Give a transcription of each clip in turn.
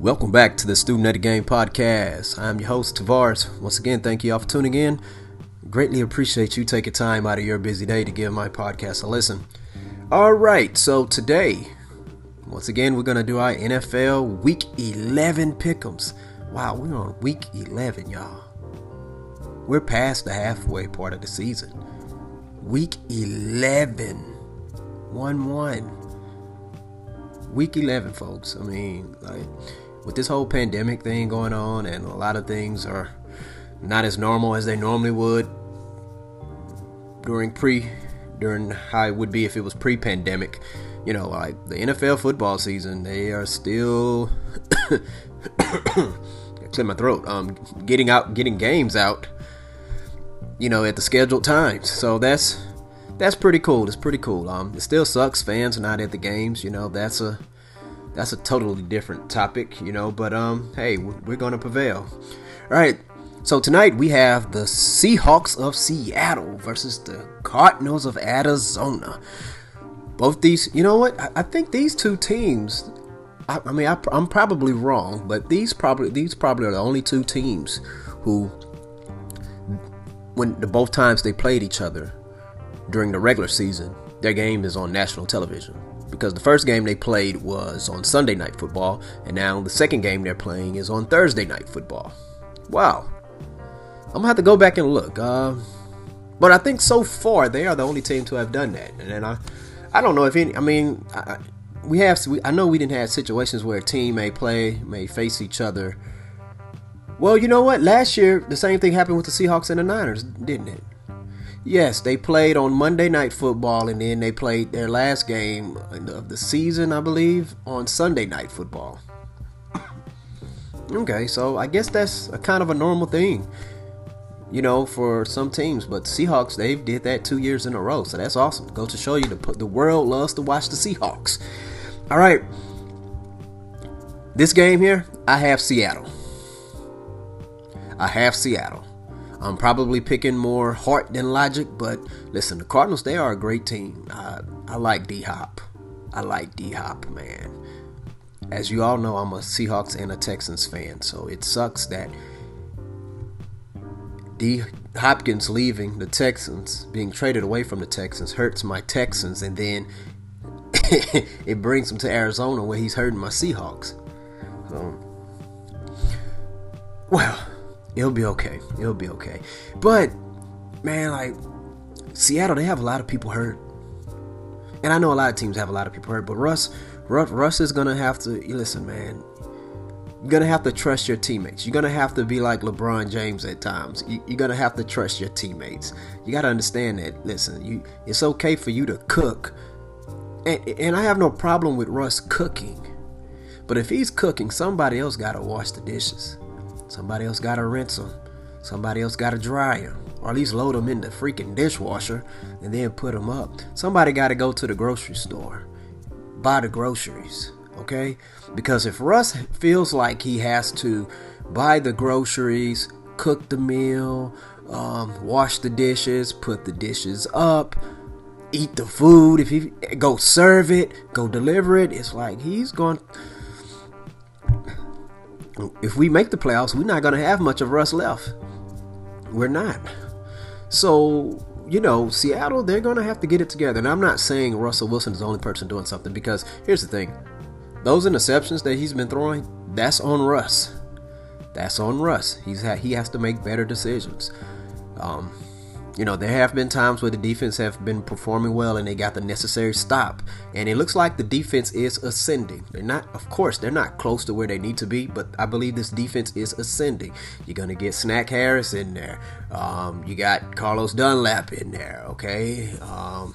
Welcome back to the Student of the Game podcast. I'm your host, Tavares. Once again, thank you all for tuning in. Greatly appreciate you taking time out of your busy day to give my podcast a listen. All right, so today, once again, we're going to do our NFL Week 11 pick'ems. Wow, we're on Week 11, y'all. We're past the halfway part of the season. Week 11. 1 1 week 11 folks i mean like with this whole pandemic thing going on and a lot of things are not as normal as they normally would during pre during how it would be if it was pre-pandemic you know like the nfl football season they are still clear my throat um getting out getting games out you know at the scheduled times. So that's that's pretty cool. It's pretty cool. Um it still sucks. Fans are not at the games you know that's a that's a totally different topic, you know. But um, hey, we're gonna prevail. All right. So tonight we have the Seahawks of Seattle versus the Cardinals of Arizona. Both these, you know what? I, I think these two teams. I, I mean, I, I'm probably wrong, but these probably these probably are the only two teams who, when the both times they played each other during the regular season, their game is on national television because the first game they played was on Sunday Night Football, and now the second game they're playing is on Thursday Night Football. Wow. I'm gonna have to go back and look. Uh, but I think so far they are the only team to have done that. And then I, I don't know if any. I mean, I, we have. We, I know we didn't have situations where a team may play, may face each other. Well, you know what? Last year the same thing happened with the Seahawks and the Niners, didn't it? Yes, they played on Monday Night Football, and then they played their last game of the season, I believe, on Sunday Night Football. Okay, so I guess that's a kind of a normal thing, you know, for some teams. But Seahawks, they did that two years in a row, so that's awesome. Go to show you the the world loves to watch the Seahawks. All right, this game here, I have Seattle. I have Seattle. I'm probably picking more heart than logic, but listen, the Cardinals, they are a great team. I, I like D Hop. I like D Hop, man. As you all know, I'm a Seahawks and a Texans fan, so it sucks that D Hopkins leaving the Texans, being traded away from the Texans, hurts my Texans, and then it brings him to Arizona where he's hurting my Seahawks. So, well, It'll be okay. It'll be okay. But man, like Seattle, they have a lot of people hurt, and I know a lot of teams have a lot of people hurt. But Russ, Russ, Russ is gonna have to listen, man. You're gonna have to trust your teammates. You're gonna have to be like LeBron James at times. You, are gonna have to trust your teammates. You gotta understand that. Listen, you it's okay for you to cook, and, and I have no problem with Russ cooking. But if he's cooking, somebody else gotta wash the dishes. Somebody else got to rinse them. Somebody else got to dry them. Or at least load them in the freaking dishwasher and then put them up. Somebody got to go to the grocery store, buy the groceries, okay? Because if Russ feels like he has to buy the groceries, cook the meal, um, wash the dishes, put the dishes up, eat the food, if he go serve it, go deliver it, it's like he's going if we make the playoffs, we're not going to have much of Russ left. We're not. So, you know, Seattle, they're going to have to get it together. And I'm not saying Russell Wilson is the only person doing something because here's the thing those interceptions that he's been throwing, that's on Russ. That's on Russ. He's ha- he has to make better decisions. Um, you know, there have been times where the defense have been performing well and they got the necessary stop. And it looks like the defense is ascending. They're not, of course, they're not close to where they need to be, but I believe this defense is ascending. You're going to get Snack Harris in there. Um, you got Carlos Dunlap in there, okay? Um,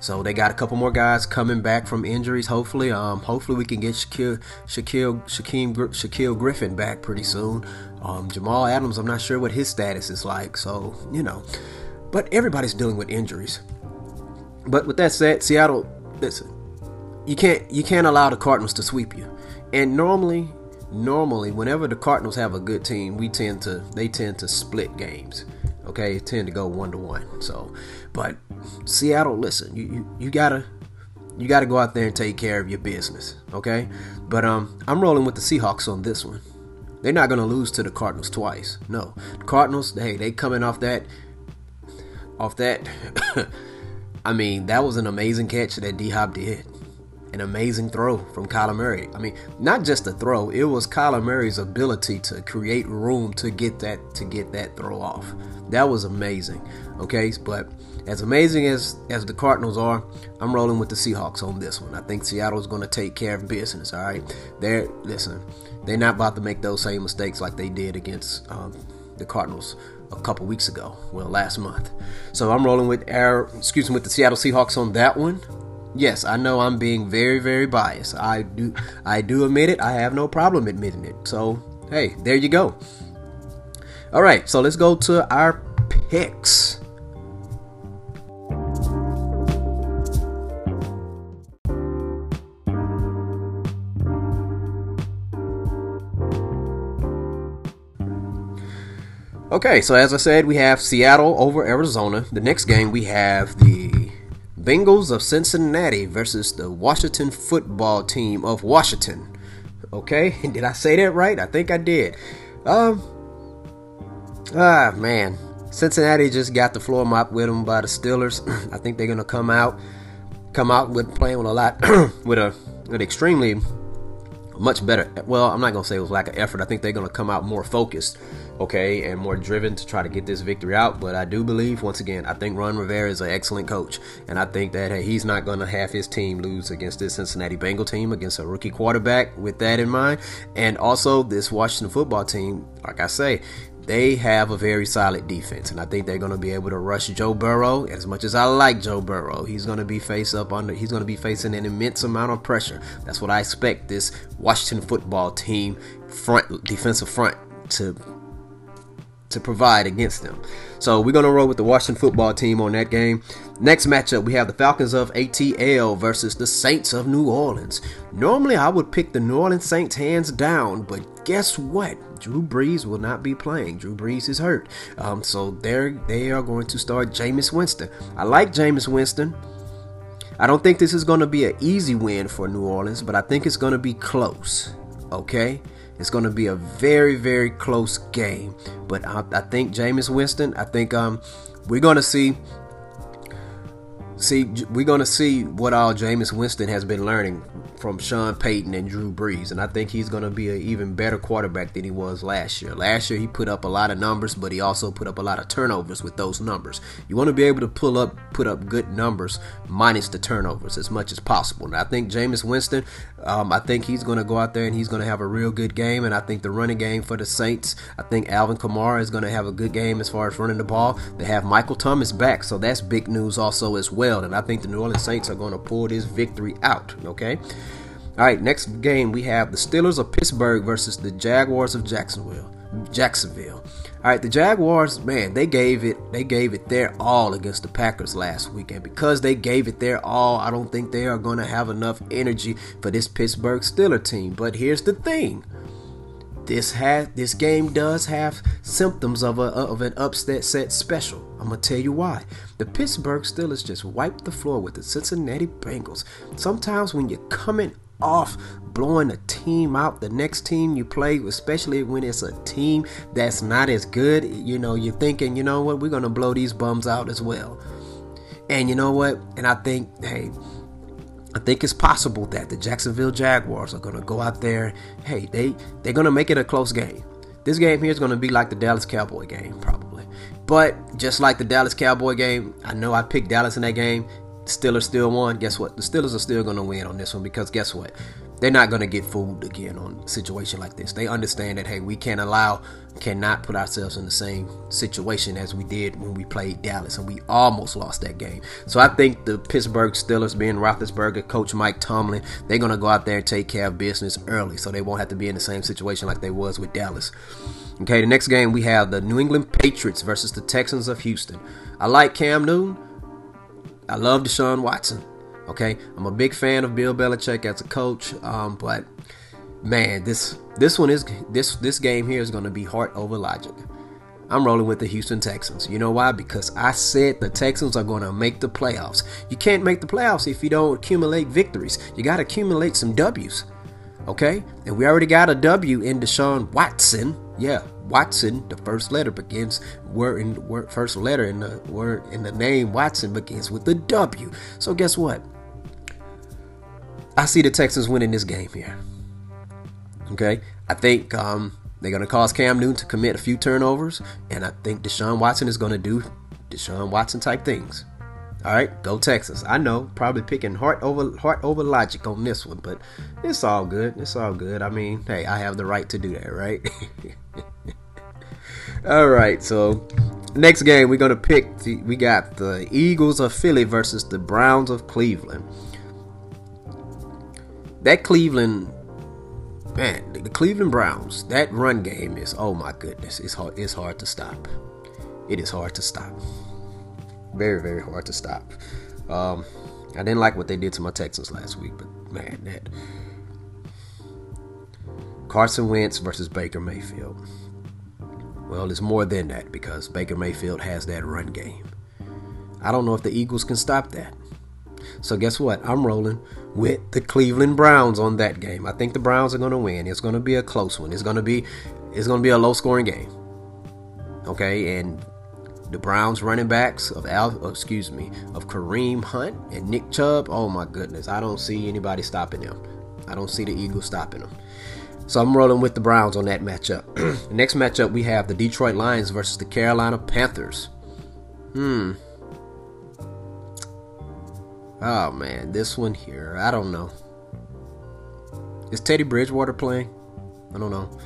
so they got a couple more guys coming back from injuries. Hopefully, um, hopefully we can get Shaquill, Shaquill, Shaquill, Griffin back pretty soon. Um, Jamal Adams, I'm not sure what his status is like. So you know, but everybody's dealing with injuries. But with that said, Seattle, listen, you can't you can't allow the Cardinals to sweep you. And normally, normally, whenever the Cardinals have a good team, we tend to they tend to split games. Okay, tend to go one to one. So, but Seattle, listen, you, you you gotta you got to go out there and take care of your business, okay? But um, I'm rolling with the Seahawks on this one. They're not going to lose to the Cardinals twice. No, the Cardinals, hey, they coming off that, off that. I mean, that was an amazing catch that D Hop did. An amazing throw from Kyler Murray. I mean, not just a throw; it was Kyler Murray's ability to create room to get that to get that throw off. That was amazing. Okay, but as amazing as as the Cardinals are, I'm rolling with the Seahawks on this one. I think Seattle's going to take care of business. All right, they're listen, they're not about to make those same mistakes like they did against um, the Cardinals a couple weeks ago. Well, last month. So I'm rolling with air. Excuse me, with the Seattle Seahawks on that one. Yes, I know I'm being very, very biased. I do, I do admit it. I have no problem admitting it. So hey, there you go. All right, so let's go to our picks. Okay, so as I said, we have Seattle over Arizona. The next game we have the Bengals of Cincinnati versus the Washington football team of Washington. Okay, did I say that right? I think I did. Um, ah man, Cincinnati just got the floor mopped with them by the Steelers. I think they're gonna come out, come out with playing with a lot, with a, an extremely much better. Well, I'm not gonna say it was lack of effort. I think they're gonna come out more focused okay, and more driven to try to get this victory out. But I do believe, once again, I think Ron Rivera is an excellent coach, and I think that hey, he's not going to have his team lose against this Cincinnati Bengal team against a rookie quarterback. With that in mind, and also this Washington football team, like I say, they have a very solid defense, and I think they're going to be able to rush Joe Burrow. As much as I like Joe Burrow, he's going to be face up under. He's going to be facing an immense amount of pressure. That's what I expect this Washington football team front defensive front to to provide against them. So we're going to roll with the Washington football team on that game. Next matchup, we have the Falcons of ATL versus the Saints of New Orleans. Normally, I would pick the New Orleans Saints hands down, but guess what? Drew Brees will not be playing. Drew Brees is hurt. Um, so they're, they are going to start Jameis Winston. I like Jameis Winston. I don't think this is going to be an easy win for New Orleans, but I think it's going to be close. Okay? It's going to be a very, very close game. But I, I think Jameis Winston, I think um, we're going to see see, we're going to see what all Jameis Winston has been learning from Sean Payton and Drew Brees, and I think he's going to be an even better quarterback than he was last year. Last year he put up a lot of numbers, but he also put up a lot of turnovers with those numbers. You want to be able to pull up, put up good numbers minus the turnovers as much as possible. And I think Jameis Winston, um, I think he's going to go out there and he's going to have a real good game. And I think the running game for the Saints, I think Alvin Kamara is going to have a good game as far as running the ball. They have Michael Thomas back, so that's big news also as well. And I think the New Orleans Saints are going to pull this victory out. Okay. All right. Next game we have the Steelers of Pittsburgh versus the Jaguars of Jacksonville. Jacksonville. All right, the Jaguars, man, they gave it they gave it their all against the Packers last weekend. Because they gave it their all, I don't think they are going to have enough energy for this Pittsburgh Steeler team. But here's the thing this has this game does have symptoms of a of an upset set special. I'm gonna tell you why. The Pittsburgh Steelers just wiped the floor with the Cincinnati Bengals. Sometimes when you're coming off blowing a team out, the next team you play, especially when it's a team that's not as good, you know, you're thinking, you know what, we're gonna blow these bums out as well. And you know what? And I think, hey, I think it's possible that the Jacksonville Jaguars are going to go out there. Hey, they they're going to make it a close game. This game here is going to be like the Dallas Cowboy game, probably. But just like the Dallas Cowboy game, I know I picked Dallas in that game. Steelers still won. Guess what? The Steelers are still going to win on this one because guess what? they're not going to get fooled again on a situation like this. They understand that hey, we can't allow, cannot put ourselves in the same situation as we did when we played Dallas, and we almost lost that game. So I think the Pittsburgh Steelers, Ben Roethlisberger, Coach Mike Tomlin, they're going to go out there and take care of business early, so they won't have to be in the same situation like they was with Dallas. Okay, the next game we have the New England Patriots versus the Texans of Houston. I like Cam Newton. I love Deshaun Watson. Okay, I'm a big fan of Bill Belichick as a coach, um, but man, this this one is this this game here is going to be heart over logic. I'm rolling with the Houston Texans. You know why? Because I said the Texans are going to make the playoffs. You can't make the playoffs if you don't accumulate victories. You got to accumulate some W's. Okay? And we already got a W in Deshaun Watson. Yeah, Watson. The first letter begins word in word first letter in the word in the name Watson begins with the W. So guess what? I see the Texans winning this game here. Okay, I think um, they're going to cause Cam Newton to commit a few turnovers, and I think Deshaun Watson is going to do Deshaun Watson type things. All right, go Texas. I know, probably picking heart over heart over logic on this one, but it's all good. It's all good. I mean, hey, I have the right to do that, right? all right, so next game we're gonna pick. The, we got the Eagles of Philly versus the Browns of Cleveland. That Cleveland man, the Cleveland Browns, that run game is oh my goodness, it's hard it's hard to stop. It is hard to stop. Very, very hard to stop. Um, I didn't like what they did to my Texans last week, but man, that Carson Wentz versus Baker Mayfield. Well, it's more than that because Baker Mayfield has that run game. I don't know if the Eagles can stop that. So guess what? I'm rolling with the Cleveland Browns on that game. I think the Browns are going to win. It's going to be a close one. It's going to be it's going to be a low scoring game. Okay, and the Browns running backs of Al, oh, excuse me, of Kareem Hunt and Nick Chubb. Oh my goodness, I don't see anybody stopping them. I don't see the Eagles stopping them. So I'm rolling with the Browns on that matchup. The next matchup we have the Detroit Lions versus the Carolina Panthers. Hmm. Oh man, this one here, I don't know. Is Teddy Bridgewater playing? I don't know.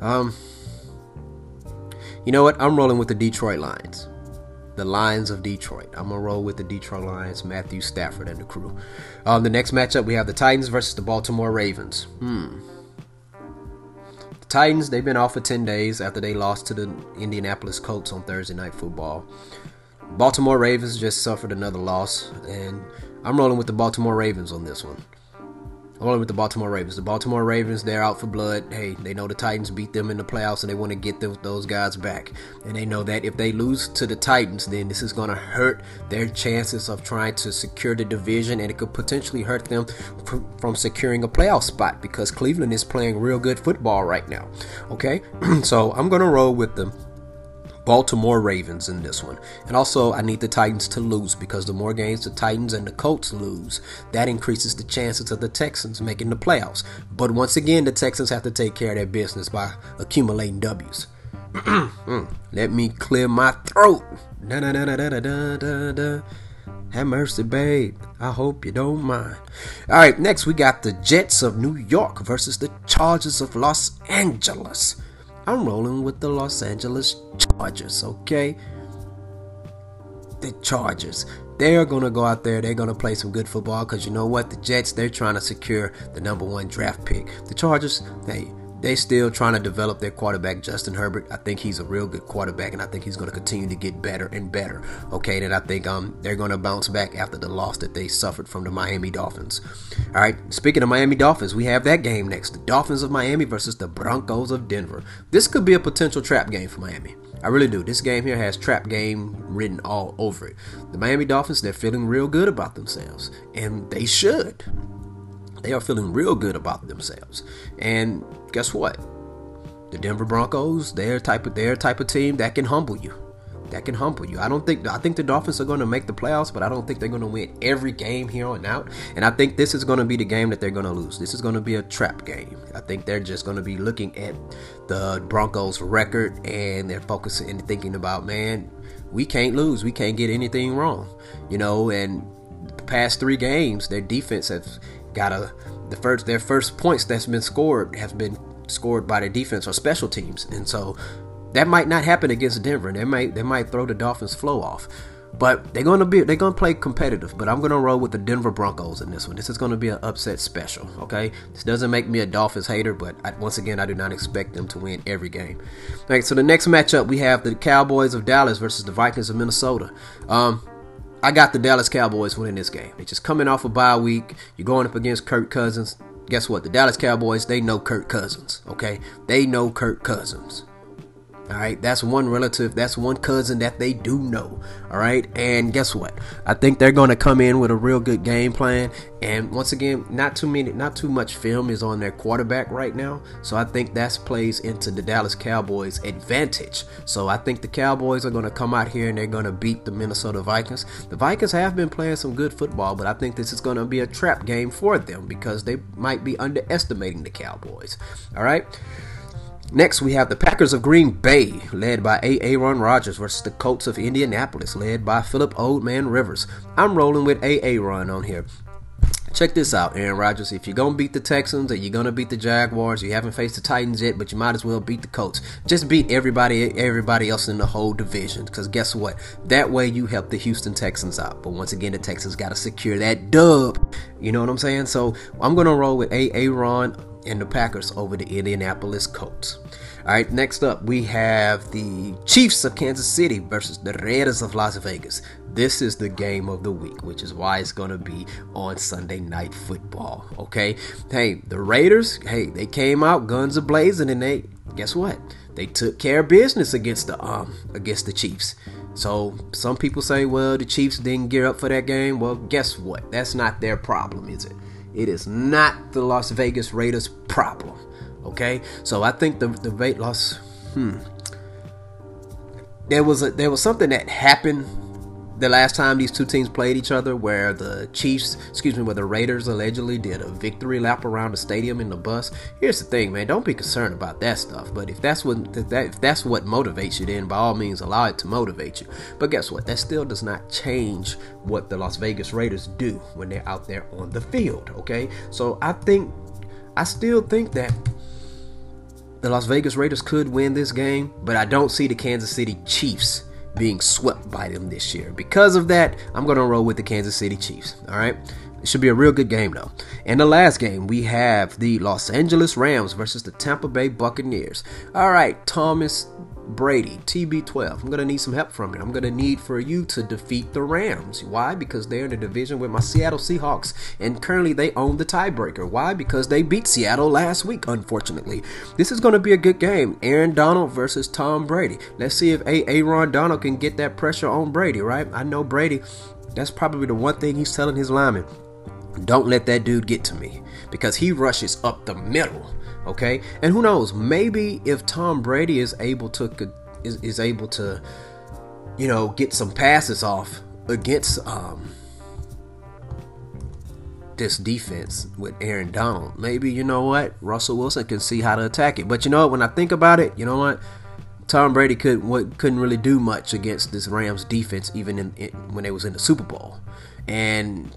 Um, you know what? I'm rolling with the Detroit Lions. The Lions of Detroit. I'm gonna roll with the Detroit Lions, Matthew Stafford and the crew. Um, the next matchup we have the Titans versus the Baltimore Ravens. Hmm. Titans they've been off for 10 days after they lost to the Indianapolis Colts on Thursday Night Football. Baltimore Ravens just suffered another loss, and I'm rolling with the Baltimore Ravens on this one. I'm with the Baltimore Ravens. The Baltimore Ravens, they're out for blood. Hey, they know the Titans beat them in the playoffs, and they want to get them, those guys back. And they know that if they lose to the Titans, then this is going to hurt their chances of trying to secure the division, and it could potentially hurt them from securing a playoff spot because Cleveland is playing real good football right now. Okay, so I'm going to roll with them Baltimore Ravens in this one. And also, I need the Titans to lose because the more games the Titans and the Colts lose, that increases the chances of the Texans making the playoffs. But once again, the Texans have to take care of their business by accumulating W's. Mm, let me clear my throat. Have mercy, babe. I hope you don't mind. All right, next we got the Jets of New York versus the Chargers of Los Angeles. I'm rolling with the Los Angeles Chargers, okay? The Chargers. They're going to go out there. They're going to play some good football because you know what? The Jets, they're trying to secure the number one draft pick. The Chargers, they they still trying to develop their quarterback, Justin Herbert. I think he's a real good quarterback, and I think he's going to continue to get better and better. Okay, then I think um they're going to bounce back after the loss that they suffered from the Miami Dolphins. All right, speaking of Miami Dolphins, we have that game next: the Dolphins of Miami versus the Broncos of Denver. This could be a potential trap game for Miami. I really do. This game here has trap game written all over it. The Miami Dolphins, they're feeling real good about themselves, and they should. They are feeling real good about themselves. And guess what? The Denver Broncos, they're type of their type of team that can humble you. That can humble you. I don't think I think the Dolphins are going to make the playoffs, but I don't think they're going to win every game here on out. And I think this is going to be the game that they're going to lose. This is going to be a trap game. I think they're just going to be looking at the Broncos' record and they're focusing and thinking about, man, we can't lose. We can't get anything wrong. You know, and past three games, their defense has got a the first their first points that's been scored have been scored by the defense or special teams, and so that might not happen against Denver. They might they might throw the Dolphins flow off. But they're gonna be they're gonna play competitive. But I'm gonna roll with the Denver Broncos in this one. This is gonna be an upset special. Okay, this doesn't make me a Dolphins hater, but I, once again, I do not expect them to win every game. All right, so the next matchup we have the Cowboys of Dallas versus the Vikings of Minnesota. Um, I got the Dallas Cowboys winning this game. They're just coming off a bye week. You're going up against Kirk Cousins. Guess what? The Dallas Cowboys, they know Kirk Cousins, okay? They know Kirk Cousins. All right, that's one relative, that's one cousin that they do know. All right, and guess what? I think they're going to come in with a real good game plan. And once again, not too many, not too much film is on their quarterback right now, so I think that plays into the Dallas Cowboys' advantage. So I think the Cowboys are going to come out here and they're going to beat the Minnesota Vikings. The Vikings have been playing some good football, but I think this is going to be a trap game for them because they might be underestimating the Cowboys. All right. Next, we have the Packers of Green Bay, led by A. Aaron Rodgers, versus the Colts of Indianapolis, led by Philip Oldman Rivers. I'm rolling with A. Aaron on here. Check this out, Aaron Rodgers. If you're gonna beat the Texans or you're gonna beat the Jaguars, you haven't faced the Titans yet, but you might as well beat the Colts. Just beat everybody, everybody else in the whole division. Because guess what? That way you help the Houston Texans out. But once again, the Texans gotta secure that dub. You know what I'm saying? So I'm gonna roll with A. Aaron and the Packers over the Indianapolis Colts. All right, next up we have the Chiefs of Kansas City versus the Raiders of Las Vegas. This is the game of the week, which is why it's going to be on Sunday Night Football. Okay, hey, the Raiders, hey, they came out guns a blazing, and they guess what? They took care of business against the um against the Chiefs. So some people say, well, the Chiefs didn't gear up for that game. Well, guess what? That's not their problem, is it? It is not the Las Vegas Raiders' problem. Okay, so I think the the weight loss. Hmm. There was a there was something that happened the last time these two teams played each other, where the Chiefs, excuse me, where the Raiders allegedly did a victory lap around the stadium in the bus. Here's the thing, man. Don't be concerned about that stuff. But if that's what if, that, if that's what motivates you, then by all means allow it to motivate you. But guess what? That still does not change what the Las Vegas Raiders do when they're out there on the field. Okay, so I think I still think that the Las Vegas Raiders could win this game, but I don't see the Kansas City Chiefs being swept by them this year. Because of that, I'm going to roll with the Kansas City Chiefs. All right. It should be a real good game, though. In the last game, we have the Los Angeles Rams versus the Tampa Bay Buccaneers. All right, Thomas Brady, TB12. I'm going to need some help from you. I'm going to need for you to defeat the Rams. Why? Because they're in the division with my Seattle Seahawks, and currently they own the tiebreaker. Why? Because they beat Seattle last week, unfortunately. This is going to be a good game. Aaron Donald versus Tom Brady. Let's see if Aaron Donald can get that pressure on Brady, right? I know Brady, that's probably the one thing he's telling his linemen. Don't let that dude get to me because he rushes up the middle. Okay, and who knows? Maybe if Tom Brady is able to is, is able to, you know, get some passes off against um, this defense with Aaron Donald, maybe you know what Russell Wilson can see how to attack it. But you know what? When I think about it, you know what? Tom Brady could what couldn't really do much against this Rams defense, even in, in when they was in the Super Bowl, and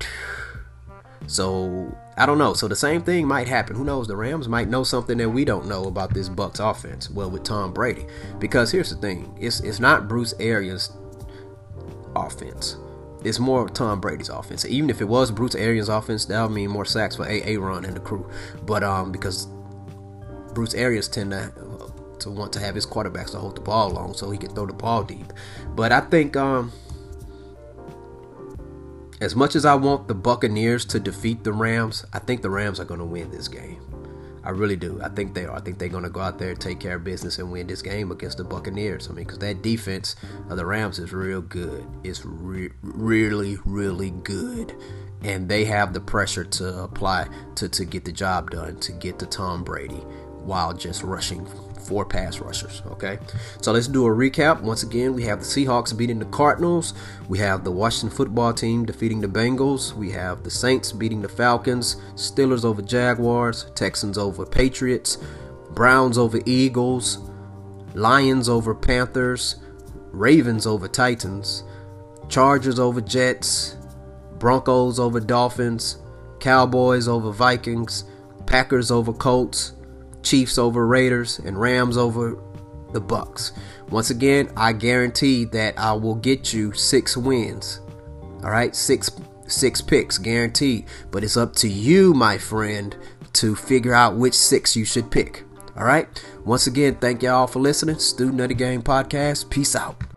so I don't know. So the same thing might happen. Who knows? The Rams might know something that we don't know about this Bucks offense. Well, with Tom Brady, because here's the thing: it's it's not Bruce Arians' offense. It's more Tom Brady's offense. Even if it was Bruce Arians' offense, that would mean more sacks for A. Aaron and the crew. But um, because Bruce Arians tend to to want to have his quarterbacks to hold the ball long so he can throw the ball deep. But I think um as much as I want the Buccaneers to defeat the Rams, I think the Rams are going to win this game. I really do. I think they are. I think they're going to go out there, take care of business, and win this game against the Buccaneers. I mean, because that defense of the Rams is real good. It's re- really, really good. And they have the pressure to apply to, to get the job done, to get to Tom Brady while just rushing four pass rushers. Okay, so let's do a recap. Once again, we have the Seahawks beating the Cardinals. We have the Washington football team defeating the Bengals. We have the Saints beating the Falcons. Steelers over Jaguars. Texans over Patriots. Browns over Eagles. Lions over Panthers. Ravens over Titans. Chargers over Jets. Broncos over Dolphins. Cowboys over Vikings. Packers over Colts. Chiefs over Raiders, and Rams over the Bucks. Once again, I guarantee that I will get you six wins. All right, six six picks guaranteed. But it's up to you, my friend, to figure out which six you should pick. All right. Once again, thank y'all for listening. Student of the Game podcast. Peace out.